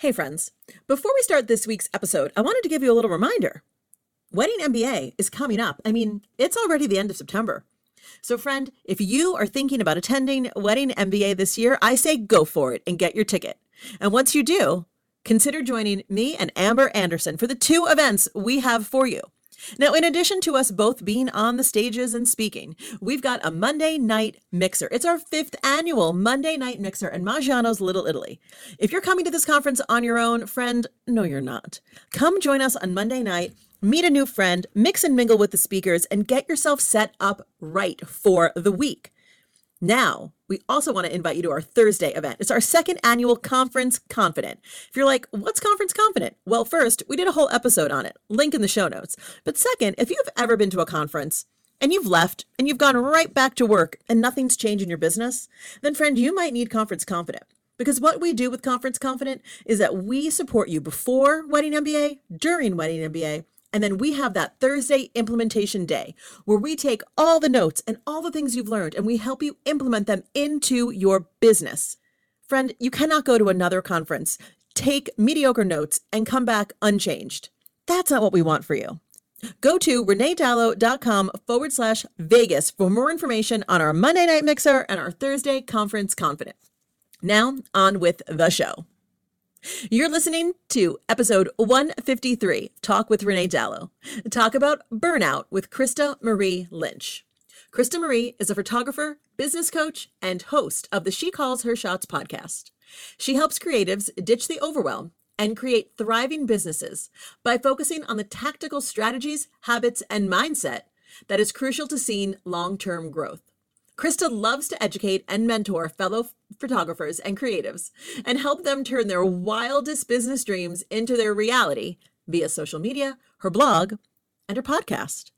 Hey, friends. Before we start this week's episode, I wanted to give you a little reminder. Wedding MBA is coming up. I mean, it's already the end of September. So, friend, if you are thinking about attending Wedding MBA this year, I say go for it and get your ticket. And once you do, consider joining me and Amber Anderson for the two events we have for you. Now, in addition to us both being on the stages and speaking, we've got a Monday night mixer. It's our fifth annual Monday night mixer in Maggiano's Little Italy. If you're coming to this conference on your own, friend, no, you're not. Come join us on Monday night. Meet a new friend, mix and mingle with the speakers, and get yourself set up right for the week. Now, we also want to invite you to our Thursday event. It's our second annual Conference Confident. If you're like, what's Conference Confident? Well, first, we did a whole episode on it, link in the show notes. But second, if you've ever been to a conference and you've left and you've gone right back to work and nothing's changed in your business, then friend, you might need Conference Confident. Because what we do with Conference Confident is that we support you before Wedding MBA, during Wedding MBA, and then we have that Thursday implementation day where we take all the notes and all the things you've learned and we help you implement them into your business. Friend, you cannot go to another conference, take mediocre notes, and come back unchanged. That's not what we want for you. Go to reneedalo.com forward slash Vegas for more information on our Monday night mixer and our Thursday conference confident. Now, on with the show. You're listening to episode 153, Talk with Renee Dalo. Talk about burnout with Krista Marie Lynch. Krista Marie is a photographer, business coach, and host of the She Calls Her Shots podcast. She helps creatives ditch the overwhelm and create thriving businesses by focusing on the tactical strategies, habits, and mindset that is crucial to seeing long term growth. Krista loves to educate and mentor fellow photographers and creatives and help them turn their wildest business dreams into their reality via social media, her blog, and her podcast.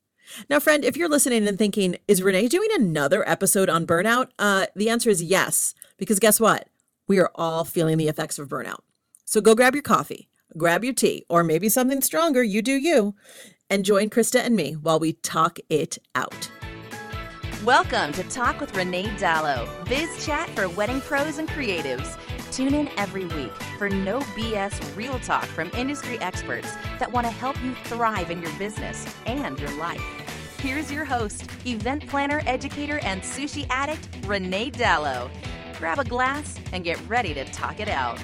Now, friend, if you're listening and thinking, is Renee doing another episode on burnout? Uh, the answer is yes, because guess what? We are all feeling the effects of burnout. So go grab your coffee, grab your tea, or maybe something stronger, you do you, and join Krista and me while we talk it out. Welcome to Talk with Renee Dalo, biz chat for wedding pros and creatives. Tune in every week for no BS real talk from industry experts that want to help you thrive in your business and your life. Here's your host, event planner, educator, and sushi addict, Renee Dalo. Grab a glass and get ready to talk it out.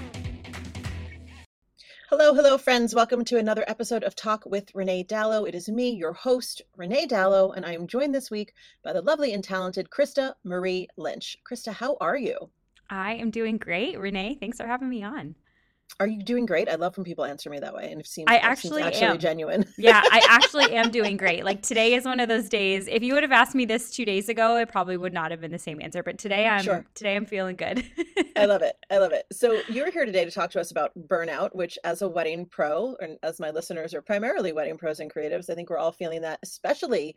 Hello, hello, friends. Welcome to another episode of Talk with Renee Dalo. It is me, your host, Renee Dalo, and I am joined this week by the lovely and talented Krista Marie Lynch. Krista, how are you? I am doing great, Renee. Thanks for having me on. Are you doing great? I love when people answer me that way, and it seems I actually seems actually am. genuine. yeah, I actually am doing great. Like today is one of those days. If you would have asked me this two days ago, it probably would not have been the same answer. But today I'm Sure. today I'm feeling good. I love it. I love it. So you're here today to talk to us about burnout, which as a wedding pro, and as my listeners are primarily wedding pros and creatives, I think we're all feeling that, especially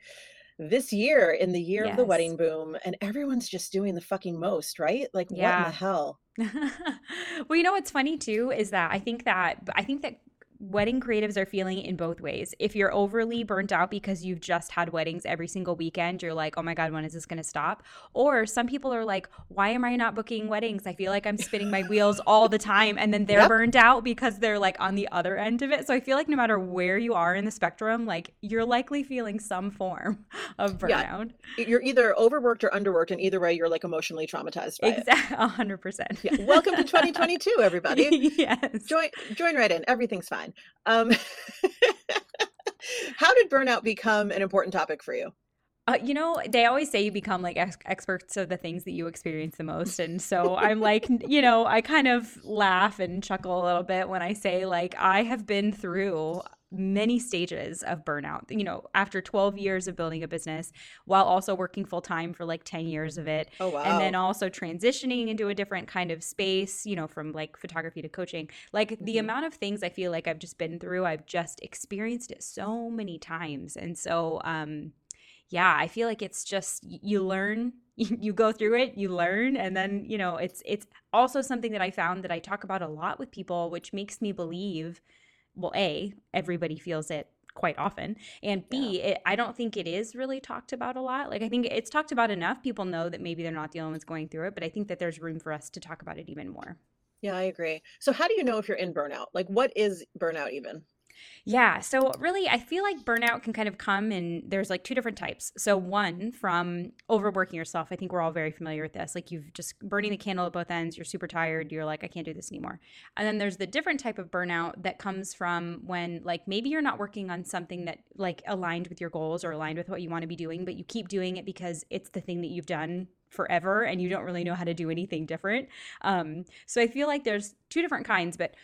this year in the year of the wedding boom, and everyone's just doing the fucking most, right? Like what in the hell? well, you know what's funny too is that I think that I think that wedding creatives are feeling in both ways. If you're overly burnt out because you've just had weddings every single weekend, you're like, "Oh my god, when is this going to stop?" Or some people are like, "Why am I not booking weddings? I feel like I'm spinning my wheels all the time." And then they're Yep. burned out because they're like on the other end of it. So I feel like no matter where you are in the spectrum, like you're likely feeling some form of burnout. Yeah. You're either overworked or underworked, and either way, you're like emotionally traumatized. Exactly, 100%. Yeah. Welcome to 2022, everybody. yes. join join right in everything's fine um how did burnout become an important topic for you Uh, you know, they always say you become like ex- experts of the things that you experience the most. And so I'm like, you know, I kind of laugh and chuckle a little bit when I say, like, I have been through many stages of burnout. You know, after 12 years of building a business while also working full time for like 10 years of it. Oh, wow. And then also transitioning into a different kind of space, you know, from like photography to coaching. Like the Mhm. amount of things I feel like I've just been through, I've just experienced it so many times. And so, um, yeah, I feel like it's just you learn, you go through it, you learn, and then you know it's it's also something that I found that I talk about a lot with people, which makes me believe, well, a everybody feels it quite often, and b it, I don't think it is really talked about a lot. Like I think it's talked about enough. People know that maybe they're not the only ones going through it, but I think that there's room for us to talk about it even more. Yeah, I agree. So how do you know if you're in burnout? Like what is burnout even? Yeah. So really, I feel like burnout can kind of come in. There's like two different types. So one from overworking yourself. I think we're all very familiar with this. Like you've just burning the candle at both ends. You're super tired. You're like, I can't do this anymore. And then there's the different type of burnout that comes from when like maybe you're not working on something that like aligned with your goals or aligned with what you want to be doing, but you keep doing it because it's the thing that you've done forever and you don't really know how to do anything different. Um, so I feel like there's two different kinds, but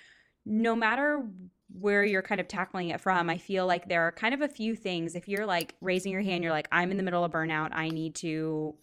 no matter where you're kind of tackling it from, I feel like there are kind of a few things. If you're like raising your hand, you're like, I'm in the middle of burnout. I need to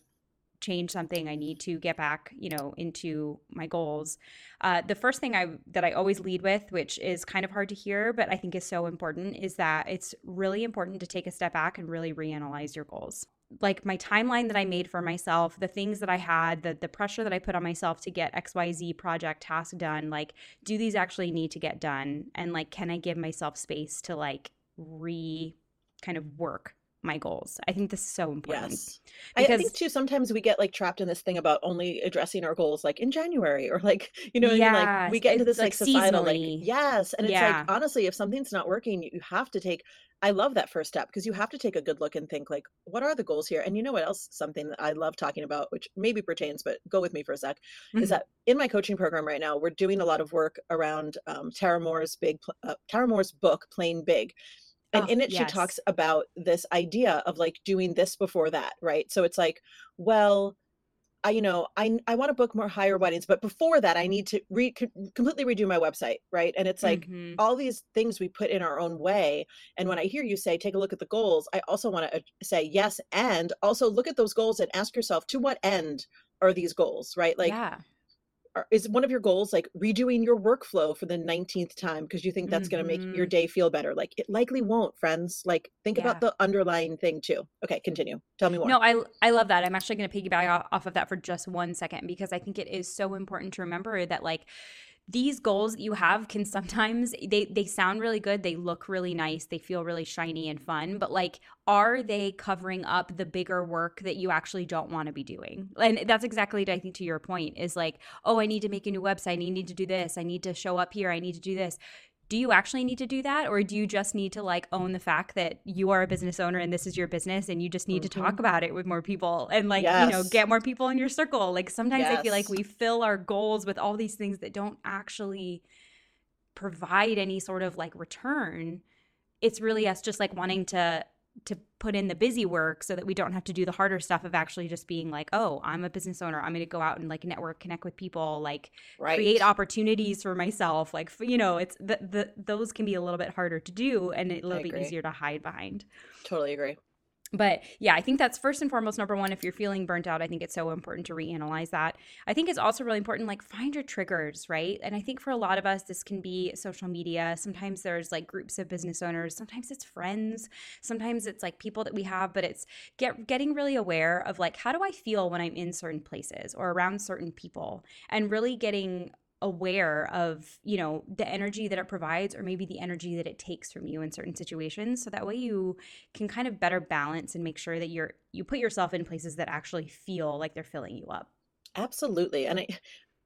change something. I need to get back, you know, into my goals. Uh, the first thing I that I always lead with, which is kind of hard to hear, but I think is so important, is that it's really important to take a step back and really reanalyze your goals like my timeline that I made for myself, the things that I had, the the pressure that I put on myself to get XYZ project task done, like do these actually need to get done? And like can I give myself space to like re kind of work my goals. I think this is so important. Yes. I, I think too sometimes we get like trapped in this thing about only addressing our goals like in January or like you know what I mean like we get into this like like societal like seasonally. yes and it's Yeah. like honestly if something's not working you have to take I love that first step because you have to take a good look and think like what are the goals here and you know what else something that I love talking about which maybe pertains but go with me for a sec is Mhm. that in my coaching program right now we're doing a lot of work around um, Tara Mohr's big uh, Tara Mohr's book Playing Big and Oh, in it she talks about this idea of like doing this before that right? So it's like well i you know i i want to book more higher weddings but before that i need to re completely redo my website right? And it's like Mhm. all these things we put in our own way. And when i hear you say take a look at the goals i also want to say yes and also look at those goals and ask yourself to what end are these goals? Right? Like yeah. Is one of your goals like redoing your workflow for the 19th time because you think that's going to make your Mhm. day feel better like it likely won't friends like think Yeah. about the underlying thing too okay continue tell me more No, I I love that. I'm actually going to piggyback off- off of that for just one second because I think it is so important to remember that like these goals that you have can sometimes they they sound really good, they look really nice, they feel really shiny and fun, but like are they covering up the bigger work that you actually don't want to be doing? And that's exactly I think to your point is like, oh, I need to make a new website, I need to do this, I need to show up here, I need to do this do you actually need to do that? Or do you just need to like own the fact that you are a business owner and this is your business and you just need to Mhm. talk about it with more people and like you know get more people in your circle? Like sometimes i feel like we fill our goals with all these things that don't actually provide any sort of like return. It's really us just like wanting to to put in the busy work so that we don't have to do the harder stuff of actually just being like oh i'm a business owner. I'm going to go out and like network connect with people like right. create opportunities for myself. Like you know it's the, the those can be a little bit harder to do and a little bit agree. easier to hide behind. Totally agree but yeah i think that's first and foremost number one if you're feeling burnt out i think it's so important to reanalyze that. I think it's also really important like find your triggers right? And i think for a lot of us this can be social media. Sometimes there's like groups of business owners. Sometimes it's friends. Sometimes it's like people that we have but it's get getting really aware of like how do i feel when i'm in certain places or around certain people? And really getting aware of you know the energy that it provides or maybe the energy that it takes from you in certain situations. So that way you can kind of better balance and make sure that you're you put yourself in places that actually feel like they're filling you up. Absolutely. And i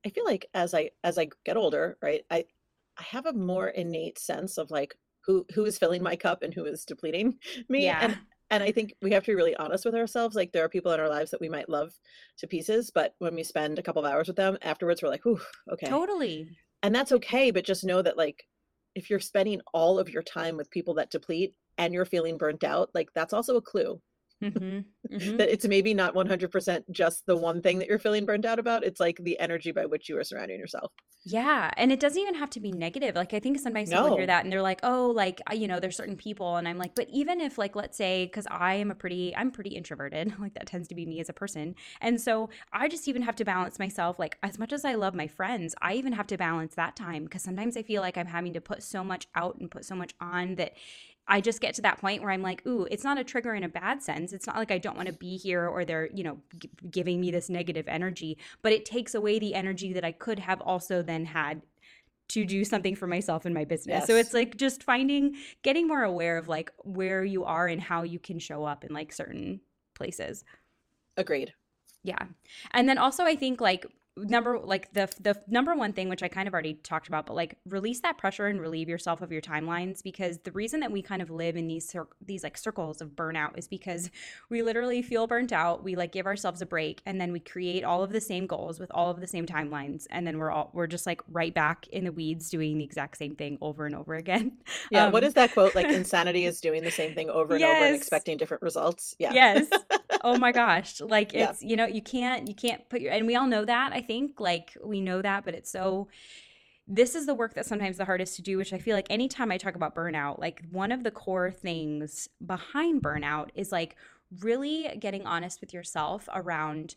i feel like as i as i get older right i i have a more innate sense of like who who is filling my cup and who is depleting me. Yeah. and and i think we have to be really honest with ourselves like there are people in our lives that we might love to pieces but when we spend a couple of hours with them afterwards we're like whew okay. Totally. And that's okay but just know that like if you're spending all of your time with people that deplete and you're feeling burnt out like that's also a clue Mm-hmm. Mm-hmm. that it's maybe not 100% just the one thing that you're feeling burnt out about. It's like the energy by which you are surrounding yourself. Yeah, and it doesn't even have to be negative. Like I think sometimes people hear that and they're like, "Oh, like you know, there's certain people," and I'm like, "But even if like let's say because I am a pretty, I'm pretty introverted, like that tends to be me as a person, and so I just even have to balance myself. Like as much as I love my friends, I even have to balance that time because sometimes I feel like I'm having to put so much out and put so much on that I just get to that point where I'm like, ooh, it's not a trigger in a bad sense. It's not like I don't want to be here or they're, you know, g- giving me this negative energy, but it takes away the energy that I could have also then had to do something for myself and my business. So it's like just finding, getting more aware of like where you are and how you can show up in like certain places. Agreed. Yeah. And then also I think like number like the the number one thing which I kind of already talked about but like release that pressure and relieve yourself of your timelines because the reason that we kind of live in these cir- these like circles of burnout is because we literally feel burnt out we like give ourselves a break and then we create all of the same goals with all of the same timelines and then we're all we're just like right back in the weeds doing the exact same thing over and over again Yeah. what Um, is that quote? Like insanity is doing the same thing over and over and expecting different results. Yeah. yes oh my gosh like Yeah. it's you know you can't you can't put your and we all know that i think like we know that but it's so this is the work that's sometimes the hardest to do which i feel like anytime i talk about burnout like one of the core things behind burnout is like really getting honest with yourself around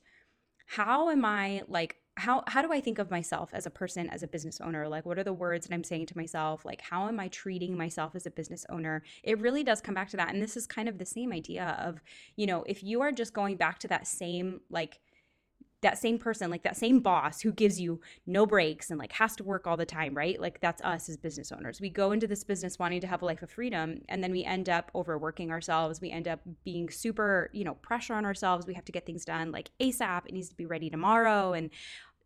how am i like how how do i think of myself as a person as a business owner? Like what are the words that i'm saying to myself? Like how am i treating myself as a business owner? It really does come back to that and this is kind of the same idea of you know if you are just going back to that same like that same person like that same boss who gives you no breaks and like has to work all the time right? Like that's us as business owners. We go into this business wanting to have a life of freedom and then we end up overworking ourselves. We end up being super you know pressure on ourselves. We have to get things done like asap it needs to be ready tomorrow and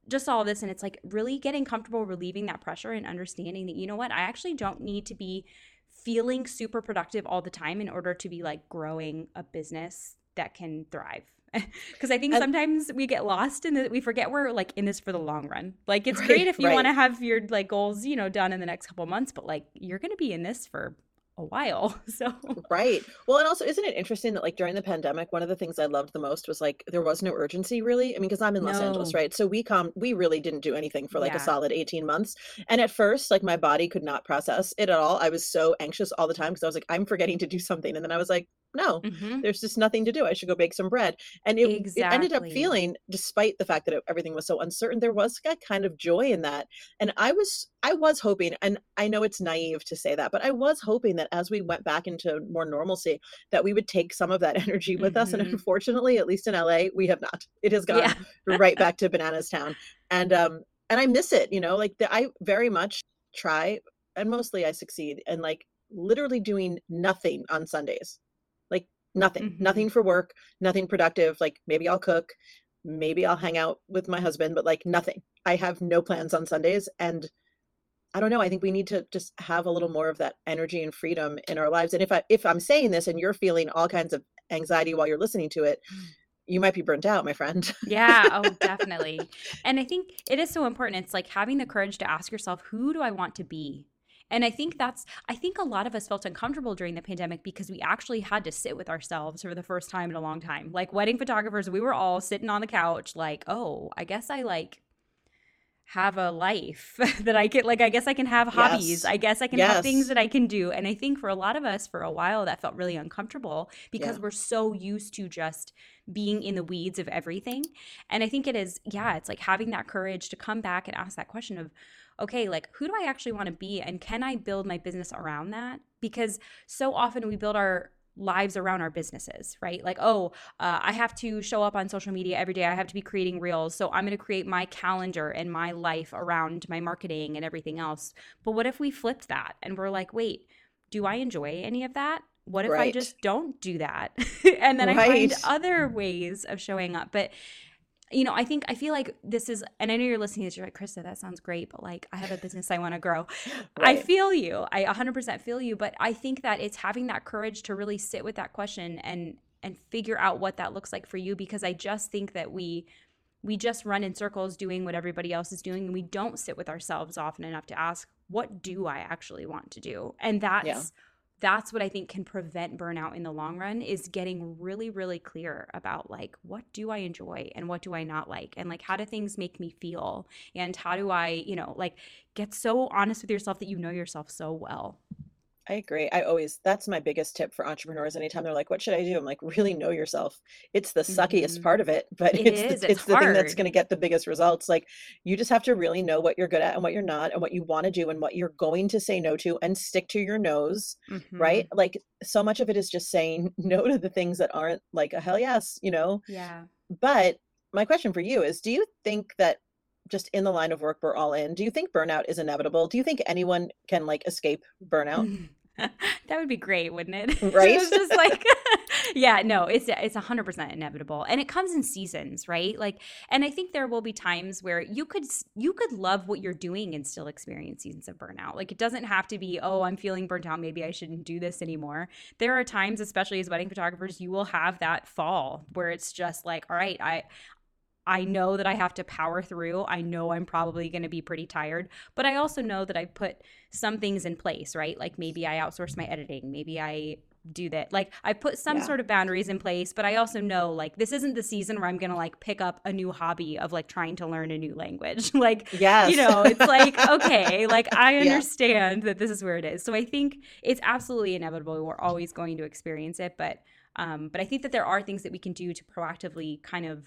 just all this. And it's like really getting comfortable relieving that pressure and understanding that you know what? I actually don't need to be feeling super productive all the time in order to be like growing a business that can thrive because i think And- sometimes we get lost in that we forget we're like in this for the long run like it's great if you right. want to have your like goals you know done in the next couple months but like you're gonna be in this for a while so Right. Well, and also, isn't it interesting that like during the pandemic, one of the things I loved the most was like there was no urgency really. I mean, because I'm in Los Angeles, right? So we come, we really didn't do anything for like Yeah. a solid 18 months. And at first, like my body could not process it at all. I was so anxious all the time because I was like, I'm forgetting to do something. And then I was like, no, Mhm. there's just nothing to do. I should go bake some bread. And it, it ended up feeling, despite the fact that it, everything was so uncertain, there was a kind of joy in that. And I was, I was hoping, and I know it's naive to say that, but I was hoping that as we went back into more normalcy, that we would take some of that energy with us. And Mhm. unfortunately, at least in LA, we have not. It has gone yeah right back to bananas town and um and i miss it you know like the, i very much try and mostly i succeed and like literally doing nothing on sundays nothing Mhm. nothing for work nothing productive like maybe i'll cook maybe i'll hang out with my husband but like nothing i have no plans on sundays and i don't know i think we need to just have a little more of that energy and freedom in our lives and if i if i'm saying this and you're feeling all kinds of anxiety while you're listening to it you might be burnt out my friend Yeah, oh, definitely. And I think it is so important. It's like having the courage to ask yourself, who do I want to be? And I think that's, I think a lot of us felt uncomfortable during the pandemic because we actually had to sit with ourselves for the first time in a long time. Like wedding photographers, we were all sitting on the couch, like, oh, I guess I like have a life that I can, like, I guess I can have hobbies. Yes. I guess I can have things that I can do. And I think for a lot of us, for a while, that felt really uncomfortable because Yeah. we're so used to just being in the weeds of everything. And I think it is, yeah, it's like having that courage to come back and ask that question of, okay, like who do I actually want to be? And can I build my business around that? Because so often we build our lives around our businesses, right? Like, oh, uh, I have to show up on social media every day. I have to be creating reels. So I'm going to create my calendar and my life around my marketing and everything else. But what if we flipped that and we're like, wait, do I enjoy any of that? What if I just don't do that? and then I find other ways of showing up. But you know, I think I feel like this is, and I know you're listening to this, you're like, Krista, that sounds great, but like, I have a business I want to grow. I feel you. I 100% feel you, but I think that it's having that courage to really sit with that question and and figure out what that looks like for you because I just think that we we just run in circles doing what everybody else is doing and we don't sit with ourselves often enough to ask what do I actually want to do? And that's that's what I think can prevent burnout in the long run is getting really, really clear about like, what do I enjoy and what do I not like? And like, how do things make me feel? And how do I, you know, like get so honest with yourself that you know yourself so well. I agree. I always that's my biggest tip for entrepreneurs. Anytime they're like, "What should I do?" I'm like, "Really know yourself." It's the suckiest Mhm. part of it, but It it's is, the, it's it's the thing that's going to get the biggest results. Like you just have to really know what you're good at and what you're not, and what you want to do and what you're going to say no to, and stick to your nose. Mhm. Right? Like so much of it is just saying no to the things that aren't like a hell yes, you know. Yeah. But my question for you is: Do you think that just in the line of work we're all in, do you think burnout is inevitable? Do you think anyone can like escape burnout? that would be great, wouldn't it? Right? it was just like, yeah, no, it's it's hundred percent inevitable, and it comes in seasons, right? Like, and I think there will be times where you could you could love what you're doing and still experience seasons of burnout. Like, it doesn't have to be, oh, I'm feeling burnt out, maybe I shouldn't do this anymore. There are times, especially as wedding photographers, you will have that fall where it's just like, all right, I I know that I have to power through. I know I'm probably going to be pretty tired, but I also know that I put some things in place, right? Like maybe I outsource my editing, maybe I do that. Like I put some Yeah. sort of boundaries in place, but I also know like this isn't the season where I'm going to like pick up a new hobby of like trying to learn a new language. like Yes. you know, it's like okay, like I Yeah. understand that this is where it is. So I think it's absolutely inevitable. We're always going to experience it, but um, but I think that there are things that we can do to proactively kind of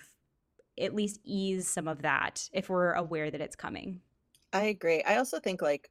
at least ease some of that if we're aware that it's coming. I agree. I also think like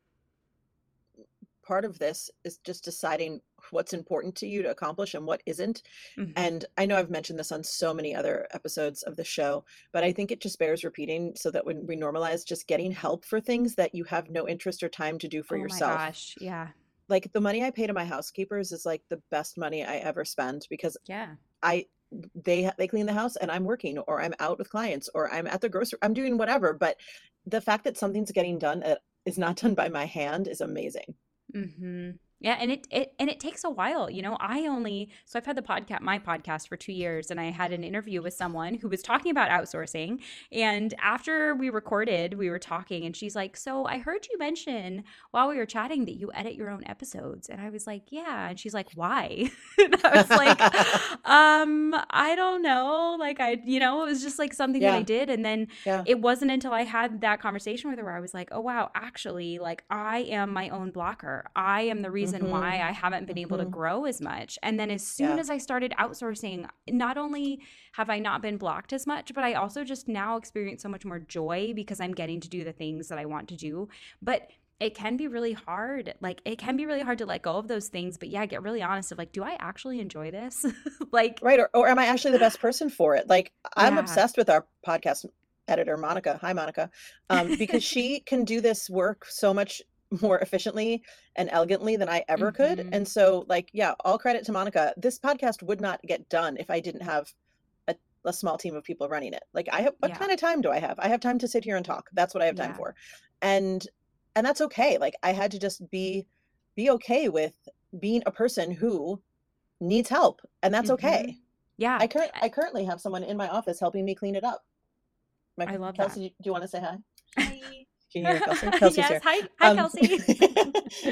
part of this is just deciding what's important to you to accomplish and what isn't. Mhm. And I know I've mentioned this on so many other episodes of the show, but I think it just bears repeating so that when we normalize just getting help for things that you have no interest or time to do for oh yourself. my gosh, yeah, Like the money I pay to my housekeepers is like the best money I ever spend because yeah, I they they clean the house and I'm working or I'm out with clients or I'm at the grocery I'm doing whatever but the fact that something's getting done that is not done by my hand is amazing. hmm Yeah, and it, it and it takes a while. You know, I only so I've had the podcast my podcast for two years, and I had an interview with someone who was talking about outsourcing. And after we recorded, we were talking, and she's like, "So I heard you mention while we were chatting that you edit your own episodes." And I was like, "Yeah." And she's like, "Why?" and I was like, "Um, I don't know. Like I, you know, it was just like something that I did." And then Yeah. it wasn't until I had that conversation with her where I was like, oh, wow, actually, like I am my own blocker. I am the reason Mhm. why I haven't been able to Mhm. grow as much. And then as soon Yeah. as I started outsourcing, not only have I not been blocked as much, but I also just now experience so much more joy because I'm getting to do the things that I want to do. But it can be really hard. Like it can be really hard to let go of those things. But yeah, get really honest of like, do I actually enjoy this? like, Right or, or am I actually the best person for it? Like I'm Yeah. obsessed with our podcast editor Monica. Hi Monica. Um because she can do this work so much more efficiently and elegantly than I ever could. Mhm. And so like yeah, all credit to Monica. This podcast would not get done if I didn't have a, a small team of people running it. Like I have what Yeah. kind of time do I have? I have time to sit here and talk. That's what I have time Yeah. for. And and that's okay. Like I had to just be be okay with being a person who needs help and that's Mhm. okay. yeah. I current I currently have someone in my office helping me clean it up. My, I love that. Kelsey, do you want to say hi? Can you hear Kelsey? Kelsey's yes. Hi, hi, Um, Kelsey.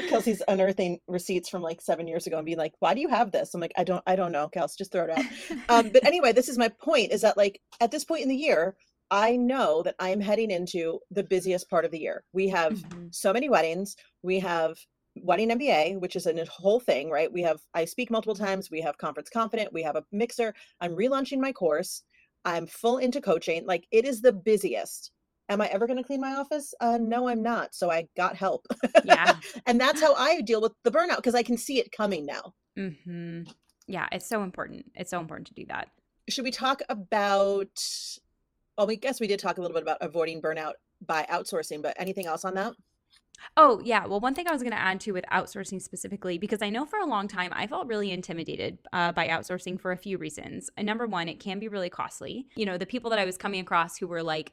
Kelsey's unearthing receipts from like seven years ago and being like, "Why do you have this?" I'm like, "I don't, I don't know, Kelsey. Just throw it out." Um, but anyway, this is my point: is that like at this point in the year, I know that I am heading into the busiest part of the year. We have Mhm. so many weddings. We have wedding MBA, which is a whole thing, right? We have I speak multiple times. We have conference confident. We have a mixer. I'm relaunching my course. I'm full into coaching. Like it is the busiest. Am I ever going to clean my office? Uh, no, I'm not. So I got help. Yeah. and that's how I deal with the burnout because I can see it coming now. Mm-hmm. Yeah, it's so important. It's so important to do that. Should we talk about? Well, we guess we did talk a little bit about avoiding burnout by outsourcing, but anything else on that? Oh, yeah. Well, one thing I was going to add to with outsourcing specifically, because I know for a long time I felt really intimidated uh, by outsourcing for a few reasons. And number one, it can be really costly. You know, the people that I was coming across who were like,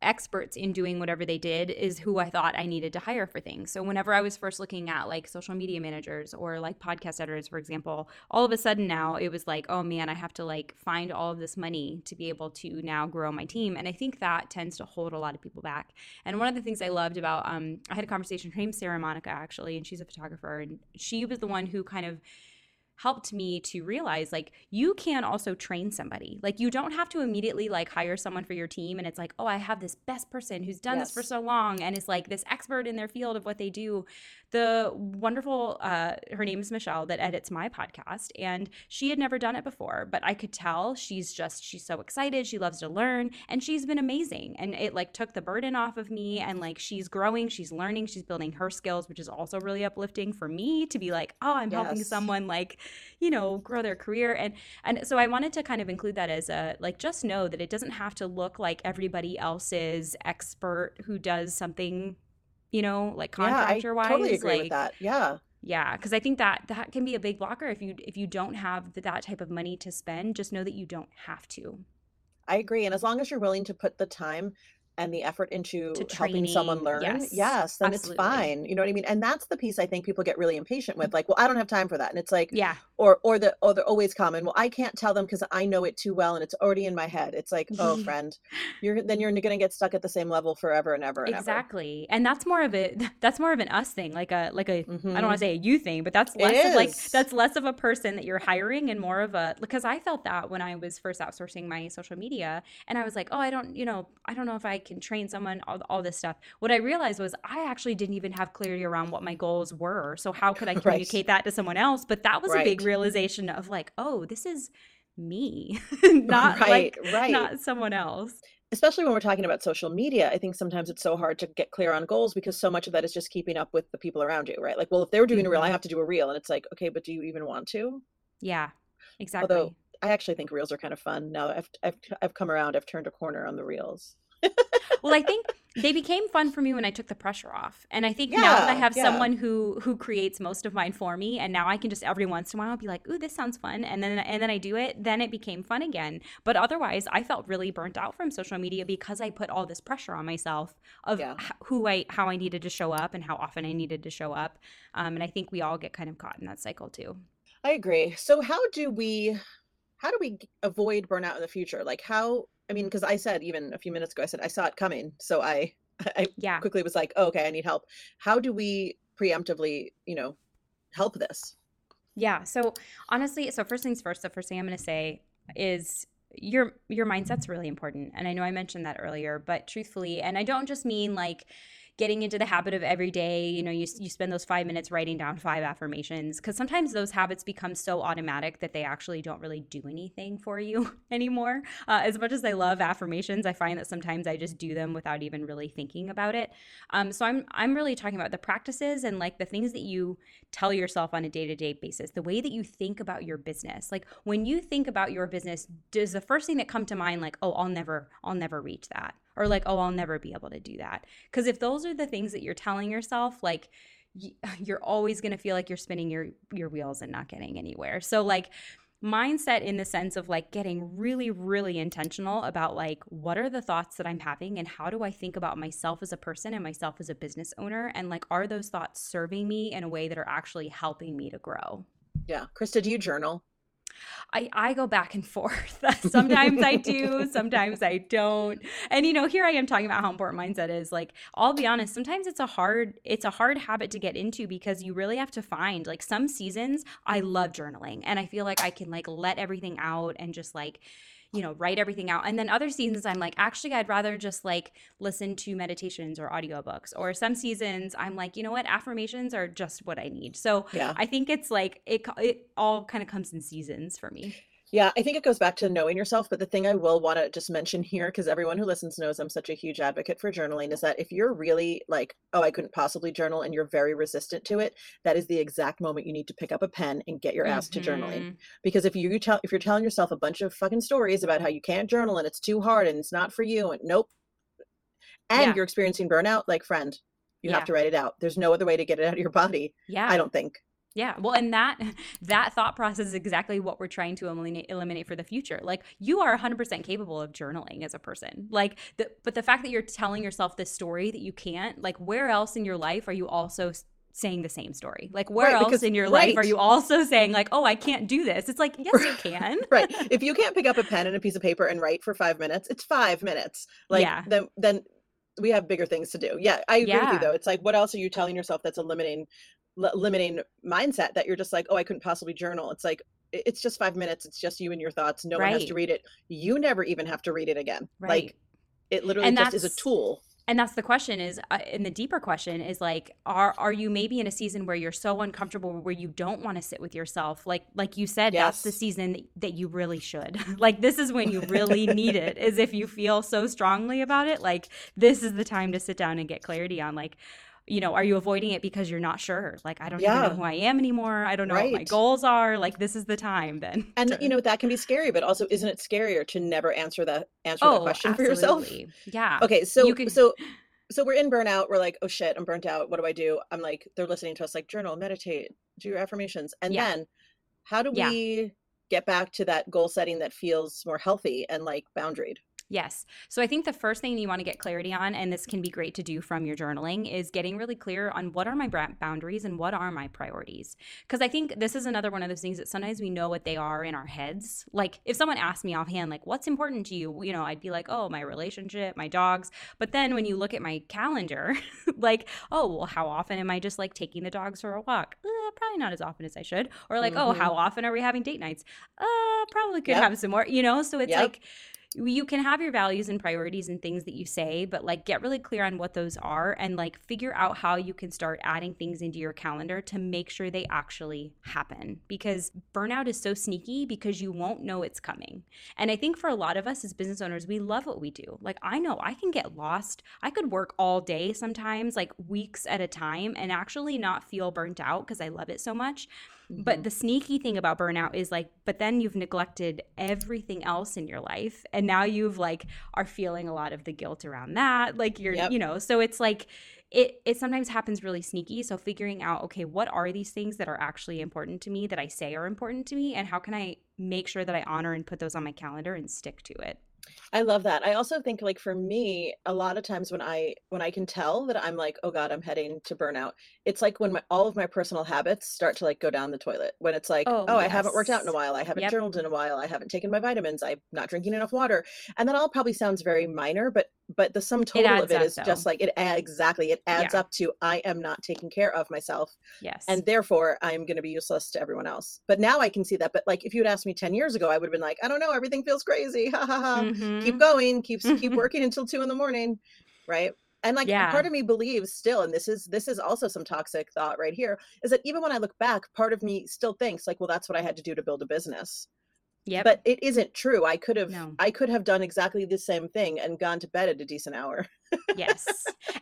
experts in doing whatever they did is who I thought I needed to hire for things. So whenever I was first looking at like social media managers or like podcast editors, for example, all of a sudden now it was like, oh man, I have to like find all of this money to be able to now grow my team. And I think that tends to hold a lot of people back. And one of the things I loved about, um, I had a conversation, name's Sarah Monica actually, and she's a photographer, and she was the one who kind of helped me to realize like you can also train somebody. Like you don't have to immediately like hire someone for your team and it's like, "Oh, I have this best person who's done yes. this for so long and is like this expert in their field of what they do." The wonderful uh her name is Michelle that edits my podcast and she had never done it before, but I could tell she's just she's so excited, she loves to learn and she's been amazing. And it like took the burden off of me and like she's growing, she's learning, she's building her skills, which is also really uplifting for me to be like, "Oh, I'm yes. helping someone like you know grow their career and and so i wanted to kind of include that as a like just know that it doesn't have to look like everybody else's expert who does something you know like contractor wise yeah, I totally agree like with that yeah yeah because i think that that can be a big blocker if you if you don't have that type of money to spend just know that you don't have to I agree. And as long as you're willing to put the time and the effort into helping someone learn, yes, yes then absolutely. it's fine. You know what I mean? And that's the piece I think people get really impatient with. Like, well, I don't have time for that. And it's like, yeah. Or or the or the always common, well, I can't tell them because I know it too well and it's already in my head. It's like, oh friend, you're then you're gonna get stuck at the same level forever and ever and exactly. Ever. And that's more of a that's more of an us thing, like a like a mm-hmm. I don't want to say a you thing, but that's less of like that's less of a person that you're hiring and more of a because I felt that when I was first outsourcing my social media and I was like, oh, I don't, you know, I don't know if I can train someone all, all this stuff. What I realized was I actually didn't even have clarity around what my goals were. So how could I communicate right. that to someone else? But that was right. a big realization of like, oh, this is me, not right, like right. not someone else especially when we're talking about social media i think sometimes it's so hard to get clear on goals because so much of that is just keeping up with the people around you right like well if they were doing a reel i mm-hmm. have to do a reel and it's like okay but do you even want to yeah exactly although i actually think reels are kind of fun now i've i've, I've come around i've turned a corner on the reels well, I think they became fun for me when I took the pressure off. And I think yeah, now that I have yeah. someone who who creates most of mine for me and now I can just every once in a while be like, "Ooh, this sounds fun." And then and then I do it, then it became fun again. But otherwise, I felt really burnt out from social media because I put all this pressure on myself of yeah. who I how I needed to show up and how often I needed to show up. Um, and I think we all get kind of caught in that cycle too. I agree. So how do we how do we avoid burnout in the future? Like how I mean, because I said even a few minutes ago, I said I saw it coming, so I, I yeah. quickly was like, oh, okay, I need help. How do we preemptively, you know, help this? Yeah. So honestly, so first things first. The first thing I'm going to say is your your mindset's really important, and I know I mentioned that earlier, but truthfully, and I don't just mean like getting into the habit of every day, you know, you, you spend those five minutes writing down five affirmations because sometimes those habits become so automatic that they actually don't really do anything for you anymore. Uh, as much as I love affirmations, I find that sometimes I just do them without even really thinking about it. Um, so I'm I'm really talking about the practices and like the things that you tell yourself on a day to day basis, the way that you think about your business. Like when you think about your business, does the first thing that come to mind like, oh, I'll never I'll never reach that or like, oh, I'll never be able to do that. Because if those are the things that you're telling yourself, like, you're always going to feel like you're spinning your your wheels and not getting anywhere. So like mindset in the sense of like getting really really intentional about like what are the thoughts that I'm having and how do I think about myself as a person and myself as a business owner and like are those thoughts serving me in a way that are actually helping me to grow. Yeah. Krista, do you journal? I, I go back and forth. sometimes I do, sometimes I don't. And you know, here I am talking about how important mindset is. Like, I'll be honest, sometimes it's a hard it's a hard habit to get into because you really have to find like some seasons I love journaling and I feel like I can like let everything out and just like you know, write everything out. And then other seasons, I'm like, actually, I'd rather just like listen to meditations or audiobooks. Or some seasons, I'm like, you know what, affirmations are just what I need. So yeah. I think it's like it, it all kind of comes in seasons for me. Yeah, I think it goes back to knowing yourself. But the thing I will want to just mention here, because everyone who listens knows I'm such a huge advocate for journaling, is that if you're really like, oh, I couldn't possibly journal, and you're very resistant to it, that is the exact moment you need to pick up a pen and get your ass mm-hmm. to journaling. Mm-hmm. Because if you tell, if you're telling yourself a bunch of fucking stories about how you can't journal and it's too hard and it's not for you, and nope, and yeah. you're experiencing burnout, like friend, you yeah. have to write it out. There's no other way to get it out of your body. Yeah, I don't think. Yeah. Well, and that that thought process is exactly what we're trying to eliminate eliminate for the future. Like you are 100% capable of journaling as a person. Like the, but the fact that you're telling yourself this story that you can't, like where else in your life are you also saying the same story? Like where Right, else because- in your right. life are you also saying like, "Oh, I can't do this." It's like, "Yes, you can." right. If you can't pick up a pen and a piece of paper and write for five minutes, it's five minutes. Like Yeah. then then we have bigger things to do. Yeah, I agree with you though. It's like what else are you telling yourself that's a limiting limiting mindset that you're just like, oh, I couldn't possibly journal. It's like it's just five minutes. It's just you and your thoughts. No one has to read it. You never even have to read it again. Right. Like it literally And just is a tool. and that's the question is uh, and the deeper question is like are are you maybe in a season where you're so uncomfortable where you don't want to sit with yourself like like you said that's the season that, that you really should like this is when you really need it is if you feel so strongly about it like this is the time to sit down and get clarity on like you know are you avoiding it because you're not sure like i don't even know who i am anymore i don't know what my goals are like this is the time then And to- you know that can be scary, but also isn't it scarier to never answer that answer that oh, question for yourself? Oh, yeah Okay, so can- so so we're in burnout. We're like, oh shit, I'm burnt out. What do I do? I'm like, they're listening to us like journal, meditate, do your affirmations. And Yeah. then how do Yeah. we get back to that goal setting that feels more healthy and like boundaried? Yes. So I think the first thing you want to get clarity on, and this can be great to do from your journaling, is getting really clear on what are my boundaries and what are my priorities. Because I think this is another one of those things that sometimes we know what they are in our heads. Like if someone asked me offhand, like, what's important to you? You know, I'd be like, oh, my relationship, my dogs. But then when you look at my calendar, like, oh, well, how often am I just like taking the dogs for a walk? Uh, probably not as often as I should. Or like, oh, Mhm. how often are we having date nights? Uh, probably could Yep. have some more, you know? So it's Yep. like, you can have your values and priorities and things that you say, but like get really clear on what those are and like figure out how you can start adding things into your calendar to make sure they actually happen. Because burnout is so sneaky because you won't know it's coming. And I think for a lot of us as business owners, we love what we do. Like I know I can get lost. I could work all day sometimes, like weeks at a time, and actually not feel burnt out because I love it so much. But mm-hmm. the sneaky thing about burnout is like, but then you've neglected everything else in your life. And now you've like are feeling a lot of the guilt around that. Like you're, Yep. you know, so it's like it it sometimes happens really sneaky. So figuring out, okay, what are these things that are actually important to me that I say are important to me? And how can I make sure that I honor and put those on my calendar and stick to it? I love that. I also think like for me, a lot of times when I when I can tell that I'm like, oh God, I'm heading to burnout, it's like when my all of my personal habits start to like go down the toilet. When it's like, Oh, oh, I haven't worked out in a while, I haven't Yep. journaled in a while, I haven't taken my vitamins, I'm not drinking enough water. And that all probably sounds very minor, but but the sum total adds of it up, is just like it exactly it adds Yeah. up to I am not taking care of myself Yes. and therefore I'm going to be useless to everyone else. But now I can see that. But like if you had asked me 10 years ago, I would have been like, I don't know, everything feels crazy. Ha ha ha Mhm. keep going keep keep working until two in the morning right and like Yeah. part of me believes still and this is this is also some toxic thought right here is that even when i look back part of me still thinks like well that's what i had to do to build a business Yep. but it isn't true i could have No. i could have done exactly the same thing and gone to bed at a decent hour yes.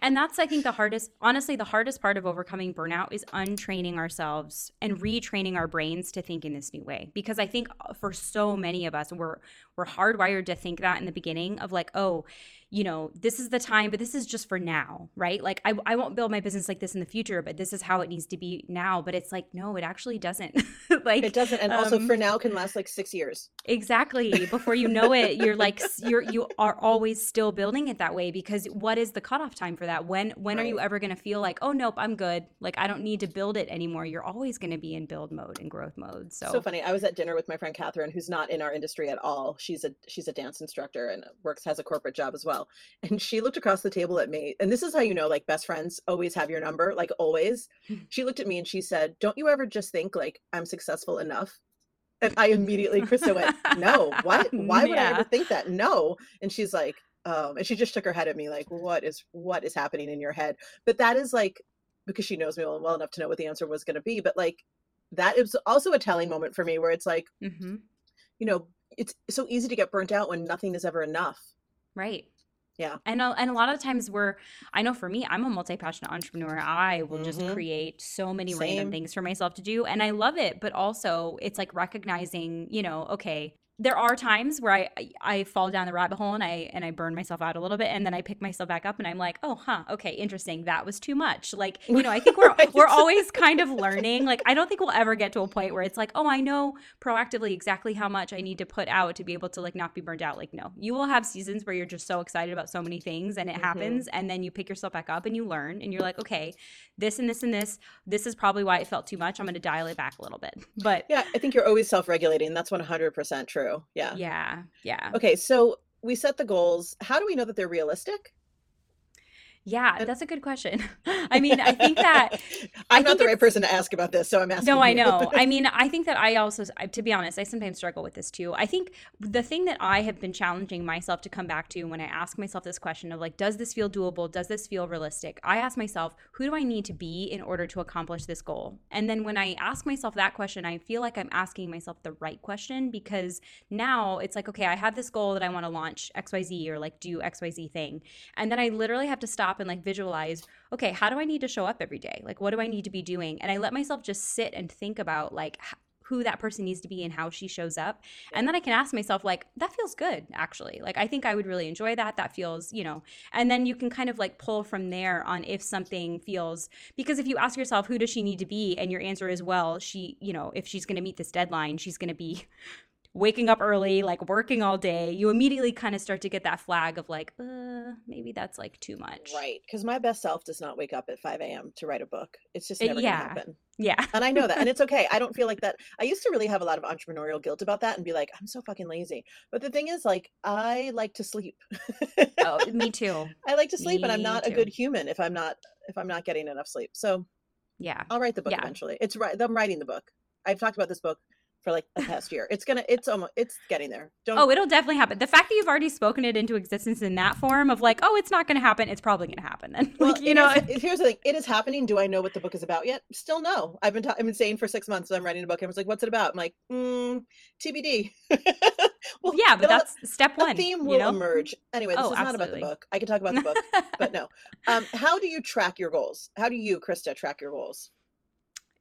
And that's, I think, the hardest, honestly, the hardest part of overcoming burnout is untraining ourselves and retraining our brains to think in this new way. Because I think uh, for so many of us, we're, we're hardwired to think that in the beginning of like, oh, you know, this is the time, but this is just for now, right? Like, I, I won't build my business like this in the future, but this is how it needs to be now. But it's like, no, it actually doesn't. like, it doesn't and also um, for now can last like six years Exactly. Before you know it, you're like you're you are always still building it that way because what is the cutoff time for that? When when are you ever going to feel like, oh nope, I'm good. Like I don't need to build it anymore. You're always going to be in build mode and growth mode. So, so funny i was at dinner with my friend catherine who's not in our industry at all she's a she's a dance instructor and works has a corporate job as well and she looked across the table at me and this is how you know like best friends always have your number like always. She looked at me and she said don't you ever just think like i'm successful enough? And i immediately krista went no what? Why would i ever think that? No. And she's like um and she just shook her head at me like what is what is happening in your head? But that is like because she knows me well, well enough to know what the answer was going to be but like that is also a telling moment for me where it's like Mhm. you know it's so easy to get burnt out when nothing is ever enough. Right. Yeah. And a, and a lot of times we're I know for me, I'm a multi-passionate entrepreneur. I will just Mhm. create so many Same. random things for myself to do and I love it, but also it's like recognizing, you know, okay, there are times where I, I I fall down the rabbit hole and I and I burn myself out a little bit and then I pick myself back up and I'm like, oh huh, okay, interesting. That was too much. Like, you know, I think we're Right. we're always kind of learning. Like I don't think we'll ever get to a point where it's like, oh, I know proactively exactly how much I need to put out to be able to like not be burned out. Like, no. You will have seasons where you're just so excited about so many things and it Mhm. happens and then you pick yourself back up and you learn and you're like, okay, this and this and this, this is probably why it felt too much. I'm gonna dial it back a little bit. But Yeah, I think you're always self-regulating. That's 100% true. Yeah. yeah, yeah. Okay, so we set the goals. How do we know that they're realistic? Yeah, that's a good question. I mean, I think that I'm I not the right person to ask about this, so I'm asking. No, I know. I mean, I think that I also, to be honest, I sometimes struggle with this too. I think the thing that I have been challenging myself to come back to when I ask myself this question of like, does this feel doable? Does this feel realistic? I ask myself, who do I need to be in order to accomplish this goal? And then when I ask myself that question, I feel like I'm asking myself the right question because now it's like, okay, I have this goal that I want to launch XYZ or like do XYZ thing. And then I literally have to stop and like visualize, okay, how do I need to show up every day? Like, what do I need to be doing? And I let myself just sit and think about like who that person needs to be and how she shows up. And then I can ask myself, like, that feels good, actually. Like, I think I would really enjoy that. That feels, you know, and then you can kind of like pull from there on if something feels, because if you ask yourself, who does she need to be? And your answer is, well, she, you know, if she's going to meet this deadline, she's going to be waking up early, like working all day, you immediately kind of start to get that flag of like, uh, maybe that's like too much. Right, because my best self does not wake up at 5 a.m. to write a book. It's just Uh, never yeah. gonna happen. Yeah. And I know that. And it's okay. I don't feel like that. I used to really have a lot of entrepreneurial guilt about that and be like, I'm so fucking lazy. But the thing is, like, I like to sleep. Oh, me too. I like to sleep and I'm Me not a good human if I'm not if I'm not getting enough sleep. So Yeah. I'll write the book Yeah. eventually. It's right. I'm writing the book. I've talked about this book for like the past year. It's gonna it's almost it's getting there. Don't Oh, it'll definitely happen. The fact that you've already spoken it into existence in that form of like, oh, it's not going to happen, it's probably going to happen then. Well, like, you it know, it- here's the thing. It is happening. Do I know what the book is about yet? Still no. I've been ta- I've been saying for six months that I'm writing a book. I was like, "What's it about?" I'm like, mm, "TBD." well, yeah, but that's step one. theme you will know? emerge. Anyway, this Oh, is not about the book. I could talk about the book, but no. Um, how do you track your goals? How do you, Krista, track your goals?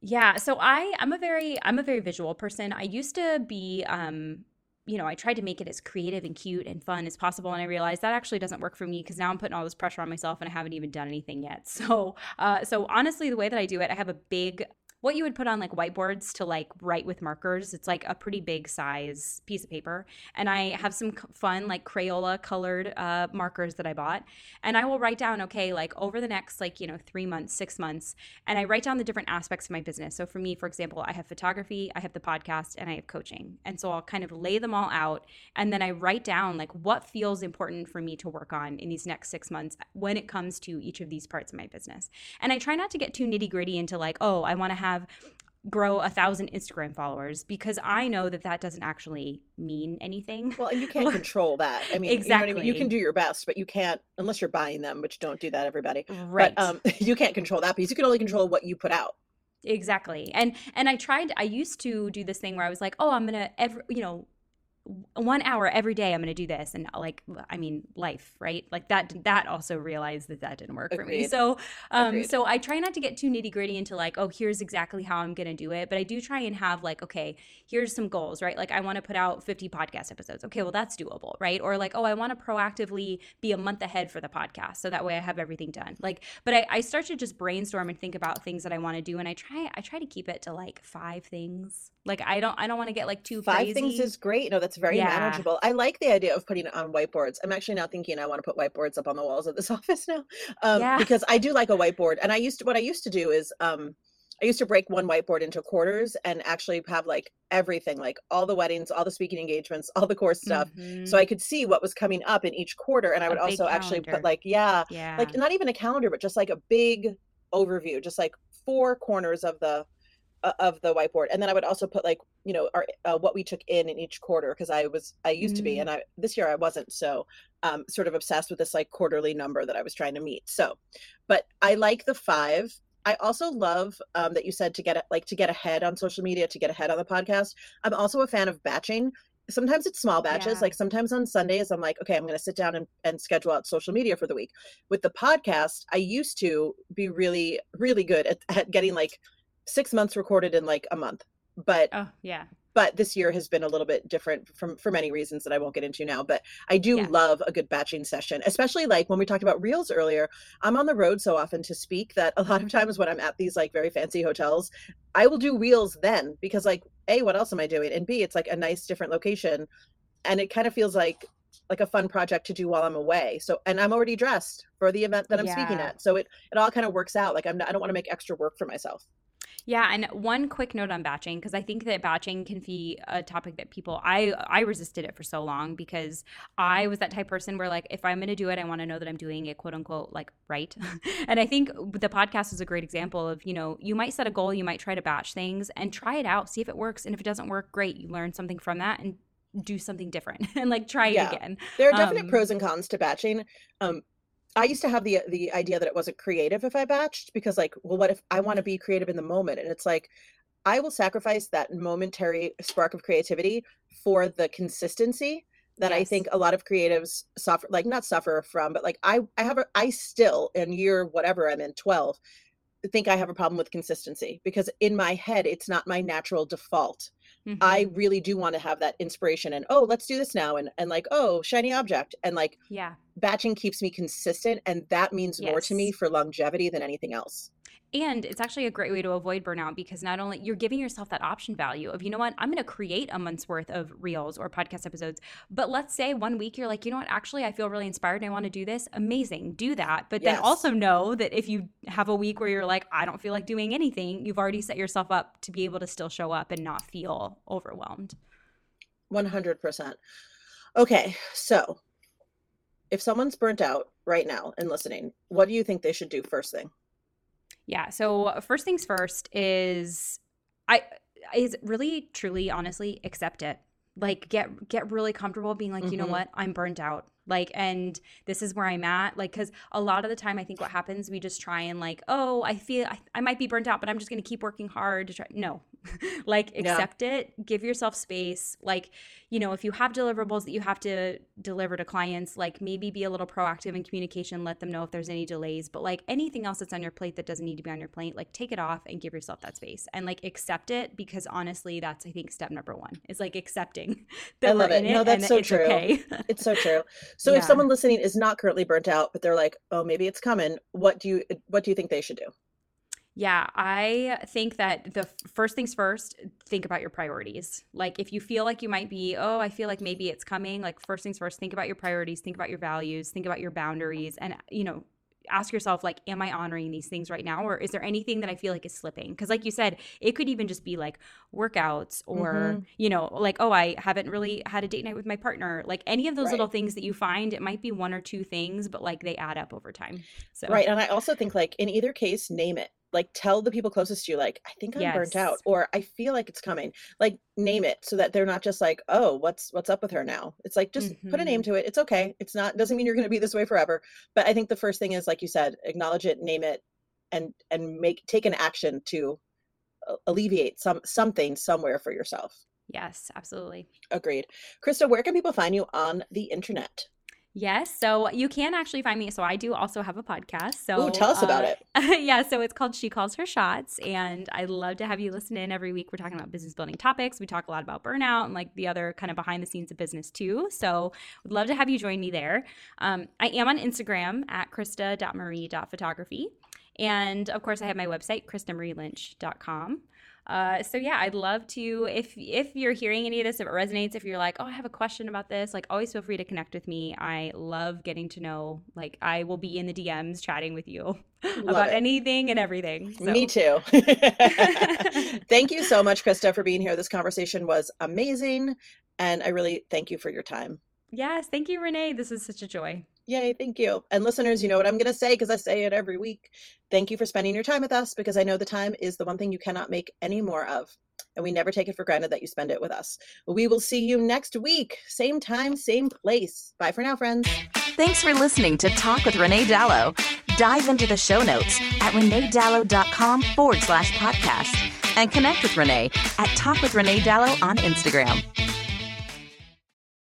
Yeah, so I I'm a very I'm a very visual person. I used to be um you know, I tried to make it as creative and cute and fun as possible and I realized that actually doesn't work for me because now I'm putting all this pressure on myself and I haven't even done anything yet. So, uh so honestly the way that I do it, I have a big what you would put on like whiteboards to like write with markers. It's like a pretty big size piece of paper. And I have some fun like Crayola colored uh, markers that I bought. And I will write down, okay, like over the next like, you know, three months, six months, and I write down the different aspects of my business. So for me, for example, I have photography, I have the podcast, and I have coaching. And so I'll kind of lay them all out. And then I write down like what feels important for me to work on in these next six months when it comes to each of these parts of my business. And I try not to get too nitty gritty into like, oh, I want to have grow a thousand Instagram followers because I know that that doesn't actually mean anything. Well, and you can't control that. I mean, you, know I mean? you can do your best, but you can't unless you're buying them, which don't do that, everybody. right. But um, you can't control that piece. You can only control what you put out. Exactly. And and I tried I used to do this thing where I was like, "Oh, I'm going to every, you know, one hour every day I'm going to do this." And like I mean, life, right? Like that that also realized that that didn't work for me. So, um Agreed. so I try not to get too nitty-gritty into like, "Oh, here's exactly how I'm going to do it." But I do try and have like, "Okay, here's some goals," right? Like I want to put out 50 podcast episodes. Okay, well that's doable, right? Or like, "Oh, I want to proactively be a month ahead for the podcast so that way I have everything done." Like but I, I start to just brainstorm and think about things that I want to do and I try I try to keep it to like five things. Like I don't I don't want to get like too Five crazy. things is great. No, that's very Yeah. manageable. I like the idea of putting it on whiteboards. I'm actually now thinking I want to put whiteboards up on the walls of this office now, um, Yeah. because I do like a whiteboard. And I used to what I used to do is um, I used to break one whiteboard into quarters and actually have like everything, like all the weddings, all the speaking engagements, all the course stuff, so I could see what was coming up in each quarter. And I would also actually put like yeah, yeah. like not even a calendar, but just like a big overview, just like four corners of the of the whiteboard, and then I would also put like you know our uh, what we took in in each quarter because I was I used to be, Mm. and I this year I wasn't so um, sort of obsessed with this like quarterly number that I was trying to meet. So, but I like the five. I also love um, that you said to get it like to get ahead on social media, to get ahead on the podcast. I'm also a fan of batching. Sometimes it's small batches. Yeah. Like sometimes on Sundays, I'm like, okay, I'm going to sit down and, and schedule out social media for the week. With the podcast, I used to be really, really good at, at getting like six months recorded in like a month. But oh, yeah. but this year has been a little bit different from for many reasons that I won't get into now. But I do Yeah. love a good batching session, especially like when we talked about reels earlier. I'm on the road so often to speak that a lot of mm-hmm. times when I'm at these like very fancy hotels, I will do reels then because like a what else am I doing, and b it's like a nice different location, and it kind of feels like like a fun project to do while I'm away. So and I'm already dressed for the event that I'm speaking at, so it it all kind of works out. Like I'm not, I don't want to make extra work for myself. Yeah, and one quick note on batching because I think that batching can be a topic that people I I resisted it for so long because I was that type of person where like if I'm going to do it, I want to know that I'm doing it quote unquote like right. and I think the podcast is a great example of you know you might set a goal, you might try to batch things and try it out, see if it works, and if it doesn't work, great, you learn something from that and do something different and like try Yeah. it again. There are definite Um, pros and cons to batching. Um, I used to have the the idea that it wasn't creative if I batched because like, well, what if I want to be creative in the moment? And it's like, I will sacrifice that momentary spark of creativity for the consistency that I think a lot of creatives suffer, like not suffer from, but like I I have a I still in year whatever I'm in 12 think I have a problem with consistency because in my head it's not my natural default. mhm. I really do want to have that inspiration and oh, let's do this now and and like oh, shiny object and like yeah. Batching keeps me consistent and that means more to me for longevity than anything else. And it's actually a great way to avoid burnout because not only you're giving yourself that option value of, you know what, I'm going to create a month's worth of reels or podcast episodes. But let's say one week you're like, you know what, actually, I feel really inspired and I want to do this. Amazing. Do that. But then also know that if you have a week where you're like, I don't feel like doing anything, you've already set yourself up to be able to still show up and not feel overwhelmed. 100%. Okay, so if someone's burnt out right now and listening, what do you think they should do first thing? Yeah. So first things first is I is really truly honestly accept it. Like get get really comfortable being like, you know Mhm. what? I'm burnt out. Like and this is where I'm at. Like cuz a lot of the time I think what happens we just try and like, "Oh, I feel I, I might be burnt out, but I'm just going to keep working hard to try." No. like Yeah. accept it, give yourself space. Like, you know, if you have deliverables that you have to deliver to clients, like maybe be a little proactive in communication, let them know if there's any delays, but like anything else that's on your plate that doesn't need to be on your plate, like take it off and give yourself that space and like accept it because honestly, that's I think step number 1 is like accepting that I love it. No, it that's so it's true. okay. It's so true. So Yeah. if someone listening is not currently burnt out, but they're like, "Oh, maybe it's coming." What do you what do you think they should do? Yeah, I think that the first things first, think about your priorities. Like if you feel like you might be, oh, I feel like maybe it's coming, like first things first, think about your priorities, think about your values, think about your boundaries and you know, ask yourself like am I honoring these things right now or is there anything that I feel like is slipping? Cuz like you said, it could even just be like workouts or Mhm. you know, like oh, I haven't really had a date night with my partner. Like any of those Right. little things that you find, it might be one or two things, but like they add up over time. So Right. And I also think like in either case, name it. Like tell the people closest to you, like, I think I'm burnt out or I feel like it's coming. Like name it so that they're not just like, oh, what's what's up with her now? It's like just put a name Mm-hmm. to it. It's okay. It's not doesn't mean you're gonna be this way forever. But I think the first thing is, like you said, acknowledge it, name it, and and make take an action to alleviate some something somewhere for yourself. Yes, absolutely. Agreed. Krista, where can people find you on the internet? Yes, so you can actually find me. So I do also have a podcast. So Ooh, tell us about uh, it. yeah, so it's called She Calls Her Shots, and I love to have you listen in every week. We're talking about business building topics. We talk a lot about burnout and like the other kind of behind the scenes of business too. So would love to have you join me there. Um, I am on Instagram at krista.marie.photography. And of course, I have my website, kristamarielynch.com. Uh, so yeah, I'd love to if if you're hearing any of this, if it resonates, if you're like, oh, I have a question about this, like always feel free to connect with me. I love getting to know. Like I will be in the DMs chatting with you about it. anything and everything. So. Me too. thank you so much, Krista, for being here. This conversation was amazing. And I really thank you for your time. Yes, thank you, Renee. This is such a joy. Yay, thank you. And listeners, you know what I'm going to say because I say it every week. Thank you for spending your time with us because I know the time is the one thing you cannot make any more of. And we never take it for granted that you spend it with us. We will see you next week. Same time, same place. Bye for now, friends. Thanks for listening to Talk with Renee Dalo. Dive into the show notes at reneedalo.com forward slash podcast and connect with Renee at Talk with Renee Dalo on Instagram.